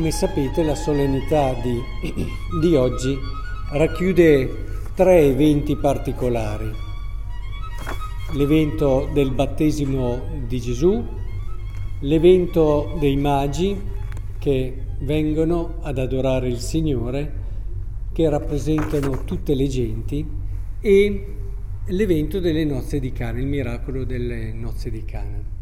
come sapete la solennità di, di oggi racchiude tre eventi particolari. L'evento del battesimo di Gesù, l'evento dei magi che vengono ad adorare il Signore, che rappresentano tutte le genti, e l'evento delle nozze di Cana, il miracolo delle nozze di Cana.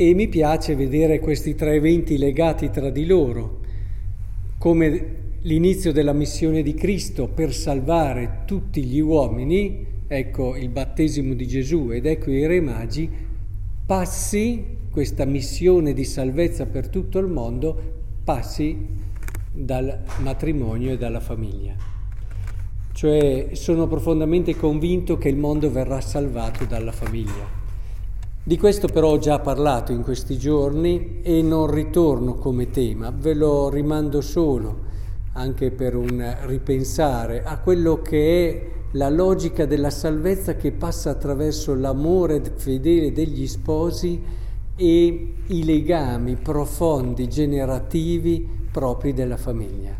E mi piace vedere questi tre eventi legati tra di loro, come l'inizio della missione di Cristo per salvare tutti gli uomini, ecco il battesimo di Gesù ed ecco i re magi, passi questa missione di salvezza per tutto il mondo, passi dal matrimonio e dalla famiglia. Cioè sono profondamente convinto che il mondo verrà salvato dalla famiglia. Di questo però ho già parlato in questi giorni e non ritorno come tema, ve lo rimando solo anche per un ripensare a quello che è la logica della salvezza che passa attraverso l'amore fedele degli sposi e i legami profondi, generativi propri della famiglia.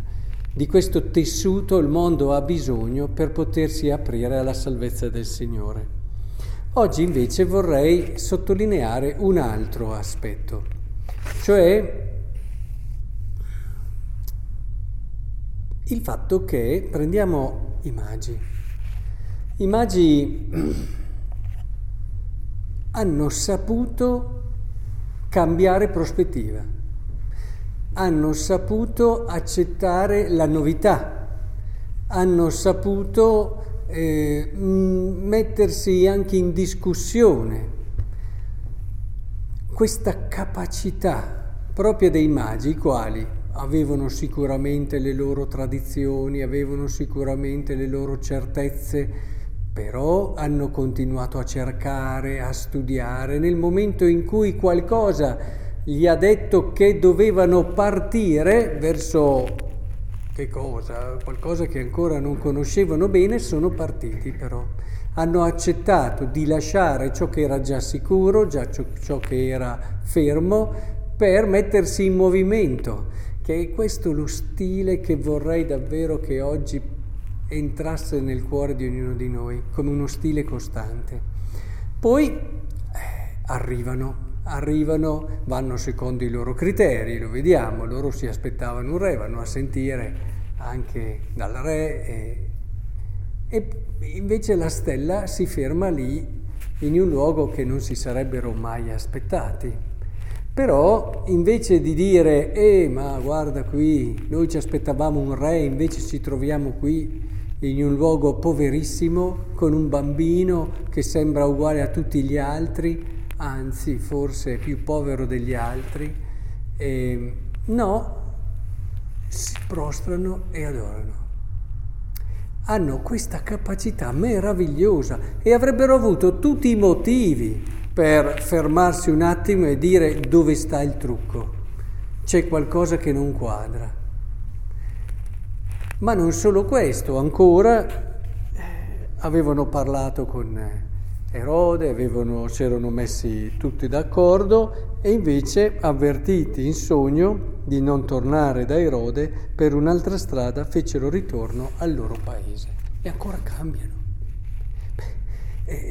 Di questo tessuto il mondo ha bisogno per potersi aprire alla salvezza del Signore. Oggi invece vorrei sottolineare un altro aspetto, cioè il fatto che prendiamo i magi. I magi hanno saputo cambiare prospettiva hanno saputo accettare la novità, hanno saputo eh, mettersi anche in discussione. Questa capacità propria dei magi, i quali avevano sicuramente le loro tradizioni, avevano sicuramente le loro certezze, però hanno continuato a cercare, a studiare. Nel momento in cui qualcosa gli ha detto che dovevano partire verso che cosa? Qualcosa che ancora non conoscevano bene, sono partiti però. Hanno accettato di lasciare ciò che era già sicuro, già ciò, ciò che era fermo, per mettersi in movimento, che è questo lo stile che vorrei davvero che oggi entrasse nel cuore di ognuno di noi, come uno stile costante. Poi eh, arrivano arrivano, vanno secondo i loro criteri, lo vediamo, loro si aspettavano un re, vanno a sentire anche dal re e, e invece la stella si ferma lì in un luogo che non si sarebbero mai aspettati. Però invece di dire, eh ma guarda qui, noi ci aspettavamo un re, invece ci troviamo qui in un luogo poverissimo, con un bambino che sembra uguale a tutti gli altri, anzi forse più povero degli altri, eh, no, si prostrano e adorano. Hanno questa capacità meravigliosa e avrebbero avuto tutti i motivi per fermarsi un attimo e dire dove sta il trucco. C'è qualcosa che non quadra. Ma non solo questo, ancora eh, avevano parlato con eh, Erode, avevano, si erano messi tutti d'accordo e invece avvertiti in sogno di non tornare da Erode per un'altra strada fecero ritorno al loro paese e ancora cambiano.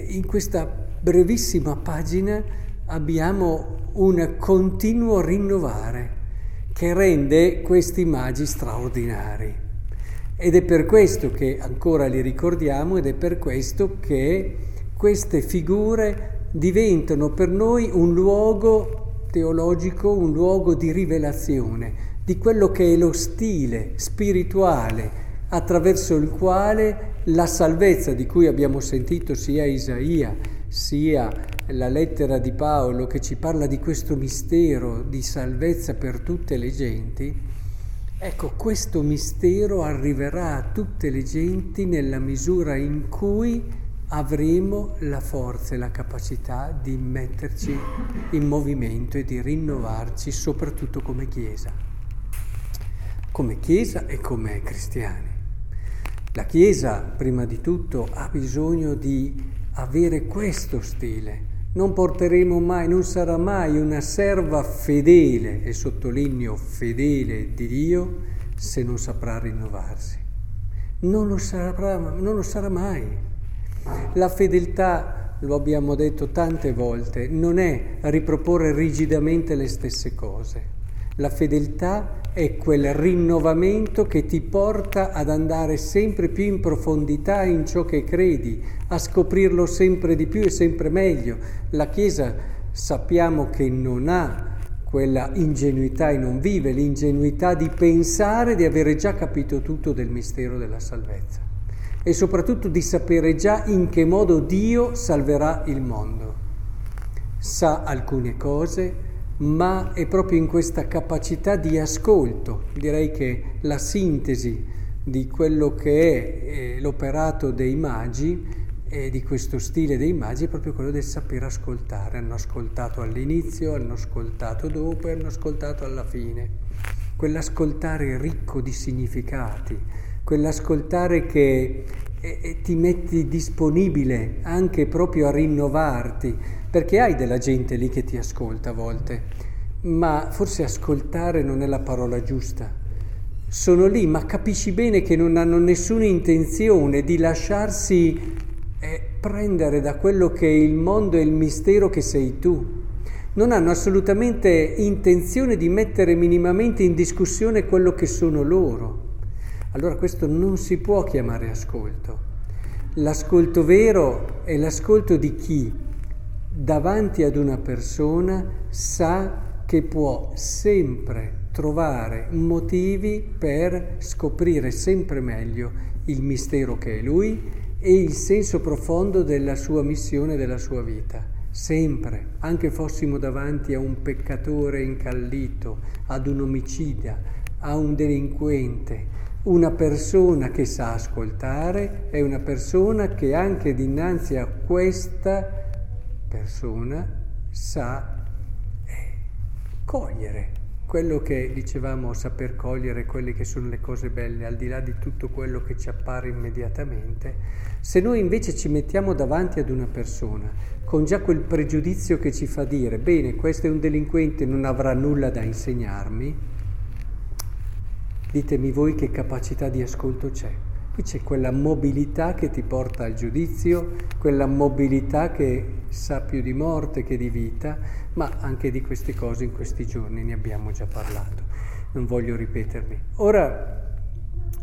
In questa brevissima pagina abbiamo un continuo rinnovare che rende questi magi straordinari. Ed è per questo che ancora li ricordiamo ed è per questo che queste figure diventano per noi un luogo teologico, un luogo di rivelazione di quello che è lo stile spirituale attraverso il quale la salvezza di cui abbiamo sentito sia Isaia, sia la lettera di Paolo che ci parla di questo mistero di salvezza per tutte le genti, ecco questo mistero arriverà a tutte le genti nella misura in cui avremo la forza e la capacità di metterci in movimento e di rinnovarci soprattutto come Chiesa, come Chiesa e come cristiani. La Chiesa, prima di tutto, ha bisogno di avere questo stile, Non porteremo mai, non sarà mai una serva fedele, e sottolineo fedele di Dio, se non saprà rinnovarsi. Non lo sarà, non lo sarà mai. La fedeltà, lo abbiamo detto tante volte, non è riproporre rigidamente le stesse cose. La fedeltà è quel rinnovamento che ti porta ad andare sempre più in profondità in ciò che credi, a scoprirlo sempre di più e sempre meglio. La Chiesa sappiamo che non ha quella ingenuità e non vive l'ingenuità di pensare di avere già capito tutto del mistero della salvezza e soprattutto di sapere già in che modo Dio salverà il mondo. Sa alcune cose, ma è proprio in questa capacità di ascolto, direi che la sintesi di quello che è eh, l'operato dei magi e di questo stile dei magi è proprio quello del saper ascoltare. Hanno ascoltato all'inizio, hanno ascoltato dopo e hanno ascoltato alla fine. Quell'ascoltare ricco di significati, quell'ascoltare che eh, eh, ti metti disponibile anche proprio a rinnovarti, perché hai della gente lì che ti ascolta a volte, ma forse ascoltare non è la parola giusta. Sono lì, ma capisci bene che non hanno nessuna intenzione di lasciarsi eh, prendere da quello che è il mondo e il mistero che sei tu. Non hanno assolutamente intenzione di mettere minimamente in discussione quello che sono loro. Allora questo non si può chiamare ascolto. L'ascolto vero è l'ascolto di chi davanti ad una persona sa che può sempre trovare motivi per scoprire sempre meglio il mistero che è lui e il senso profondo della sua missione, della sua vita. Sempre, anche fossimo davanti a un peccatore incallito, ad un omicida, a un delinquente, una persona che sa ascoltare è una persona che anche dinanzi a questa persona sa eh, cogliere quello che dicevamo, saper cogliere quelle che sono le cose belle, al di là di tutto quello che ci appare immediatamente, se noi invece ci mettiamo davanti ad una persona con già quel pregiudizio che ci fa dire, bene, questo è un delinquente, non avrà nulla da insegnarmi, ditemi voi che capacità di ascolto c'è. Qui c'è quella mobilità che ti porta al giudizio, quella mobilità che sa più di morte che di vita, ma anche di queste cose in questi giorni ne abbiamo già parlato, non voglio ripetermi. Ora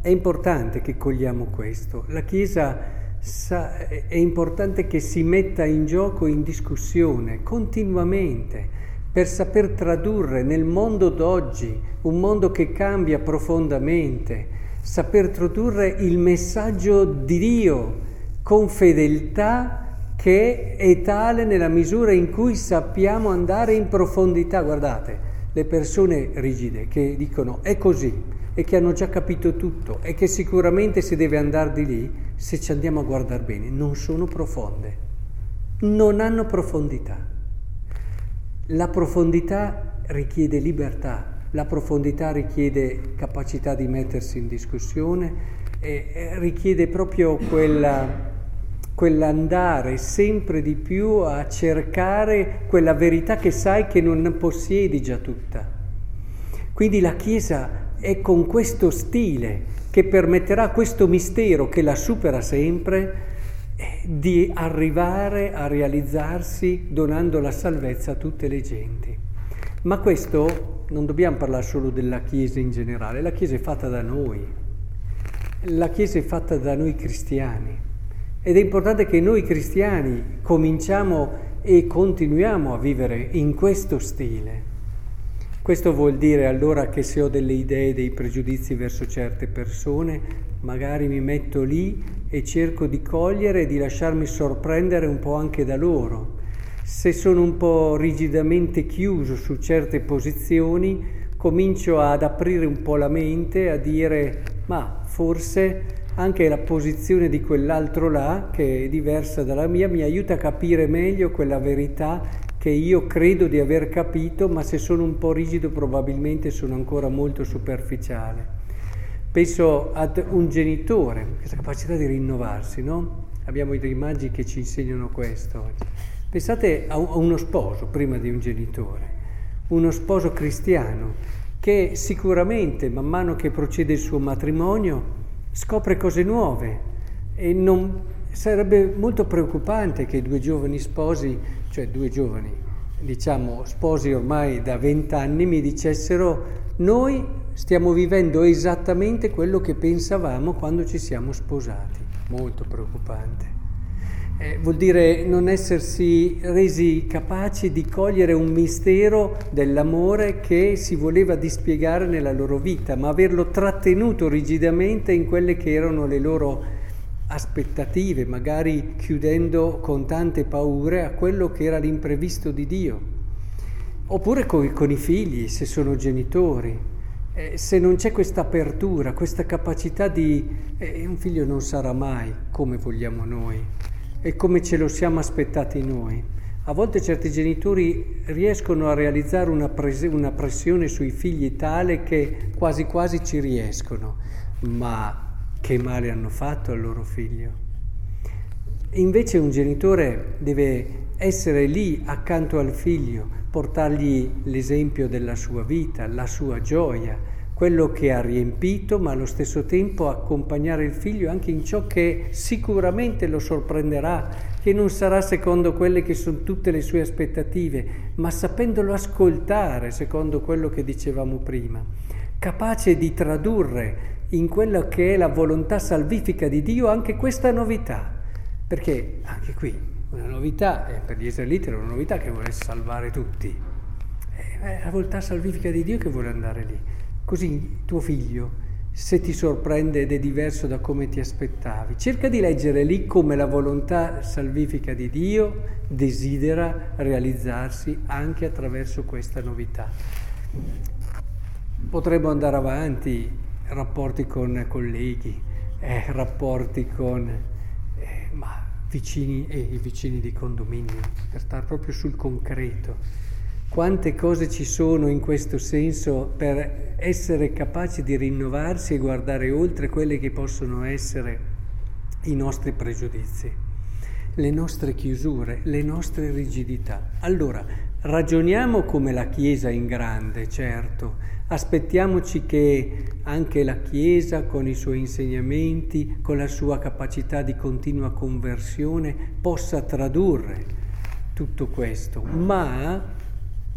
è importante che cogliamo questo, la Chiesa sa, è importante che si metta in gioco, in discussione continuamente per saper tradurre nel mondo d'oggi, un mondo che cambia profondamente, saper tradurre il messaggio di Dio con fedeltà che è tale nella misura in cui sappiamo andare in profondità. Guardate, le persone rigide che dicono è così e che hanno già capito tutto e che sicuramente si deve andare di lì, se ci andiamo a guardare bene, non sono profonde, non hanno profondità. La profondità richiede libertà, la profondità richiede capacità di mettersi in discussione e richiede proprio quella, quell'andare sempre di più a cercare quella verità che sai che non possiedi già tutta. Quindi la Chiesa è con questo stile che permetterà questo mistero che la supera sempre eh, di arrivare a realizzarsi donando la salvezza a tutte le genti. Ma questo non dobbiamo parlare solo della Chiesa in generale, la Chiesa è fatta da noi, la Chiesa è fatta da noi cristiani ed è importante che noi cristiani cominciamo e continuiamo a vivere in questo stile. Questo vuol dire allora che se ho delle idee, dei pregiudizi verso certe persone, magari mi metto lì e cerco di cogliere e di lasciarmi sorprendere un po' anche da loro. Se sono un po' rigidamente chiuso su certe posizioni, comincio ad aprire un po' la mente, a dire ma forse anche la posizione di quell'altro là, che è diversa dalla mia, mi aiuta a capire meglio quella verità che io credo di aver capito, ma se sono un po' rigido probabilmente sono ancora molto superficiale. Penso ad un genitore, questa capacità di rinnovarsi, no? Abbiamo dei magi che ci insegnano questo oggi Pensate a uno sposo prima di un genitore, uno sposo cristiano che sicuramente man mano che procede il suo matrimonio scopre cose nuove e non, sarebbe molto preoccupante che due giovani sposi, cioè due giovani, diciamo sposi ormai da vent'anni, mi dicessero noi stiamo vivendo esattamente quello che pensavamo quando ci siamo sposati. Molto preoccupante. Eh, vuol dire non essersi resi capaci di cogliere un mistero dell'amore che si voleva dispiegare nella loro vita, ma averlo trattenuto rigidamente in quelle che erano le loro aspettative, magari chiudendo con tante paure a quello che era l'imprevisto di Dio. Oppure con, con i figli, se sono genitori. Eh, se non c'è questa apertura, questa capacità di... Eh, un figlio non sarà mai come vogliamo noi e come ce lo siamo aspettati noi. A volte certi genitori riescono a realizzare una, pres- una pressione sui figli tale che quasi quasi ci riescono, ma che male hanno fatto al loro figlio. Invece un genitore deve essere lì accanto al figlio, portargli l'esempio della sua vita, la sua gioia, quello che ha riempito, ma allo stesso tempo accompagnare il figlio anche in ciò che sicuramente lo sorprenderà, che non sarà secondo quelle che sono tutte le sue aspettative, ma sapendolo ascoltare secondo quello che dicevamo prima, capace di tradurre in quella che è la volontà salvifica di Dio anche questa novità. Perché anche qui una novità, eh, per gli israeliti era una novità che vuole salvare tutti. Eh, è la volontà salvifica di Dio che vuole andare lì. Così tuo figlio, se ti sorprende ed è diverso da come ti aspettavi, cerca di leggere lì come la volontà salvifica di Dio desidera realizzarsi anche attraverso questa novità. Potremmo andare avanti, rapporti con colleghi, eh, rapporti con eh, ma, vicini e i vicini di condominio, per stare proprio sul concreto. Quante cose ci sono in questo senso per essere capaci di rinnovarsi e guardare oltre quelle che possono essere i nostri pregiudizi, le nostre chiusure, le nostre rigidità. Allora, ragioniamo come la Chiesa in grande, certo, aspettiamoci che anche la Chiesa con i suoi insegnamenti, con la sua capacità di continua conversione, possa tradurre tutto questo, ma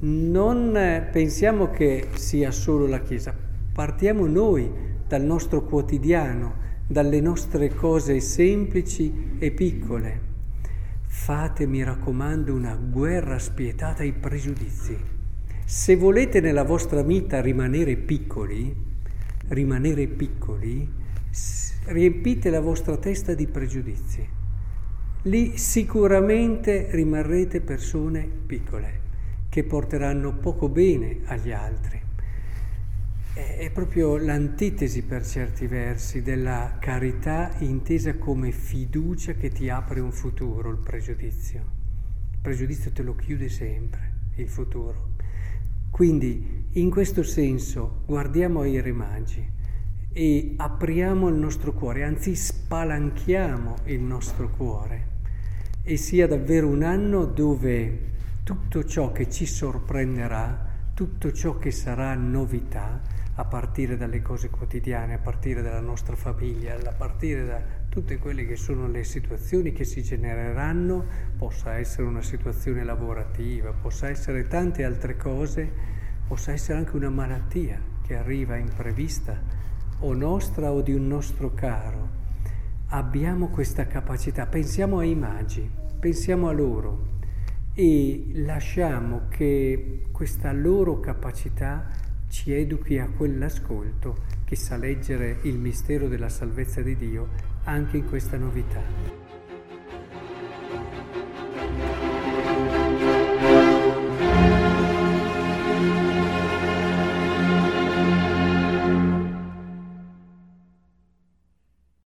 non pensiamo che sia solo la Chiesa, partiamo noi dal nostro quotidiano, dalle nostre cose semplici e piccole. Fate, mi raccomando, una guerra spietata ai pregiudizi. Se volete nella vostra vita rimanere piccoli, rimanere piccoli, riempite la vostra testa di pregiudizi. Lì sicuramente rimarrete persone piccole che porteranno poco bene agli altri. È proprio l'antitesi per certi versi della carità intesa come fiducia che ti apre un futuro, il pregiudizio. Il pregiudizio te lo chiude sempre, il futuro. Quindi in questo senso guardiamo ai re magi e apriamo il nostro cuore, anzi spalanchiamo il nostro cuore. E sia davvero un anno dove tutto ciò che ci sorprenderà, tutto ciò che sarà novità, a partire dalle cose quotidiane, a partire dalla nostra famiglia, a partire da tutte quelle che sono le situazioni che si genereranno, possa essere una situazione lavorativa, possa essere tante altre cose, possa essere anche una malattia che arriva imprevista, o nostra o di un nostro caro. Abbiamo questa capacità, pensiamo ai magi, pensiamo a loro e lasciamo che questa loro capacità ci educhi a quell'ascolto che sa leggere il mistero della salvezza di Dio anche in questa novità.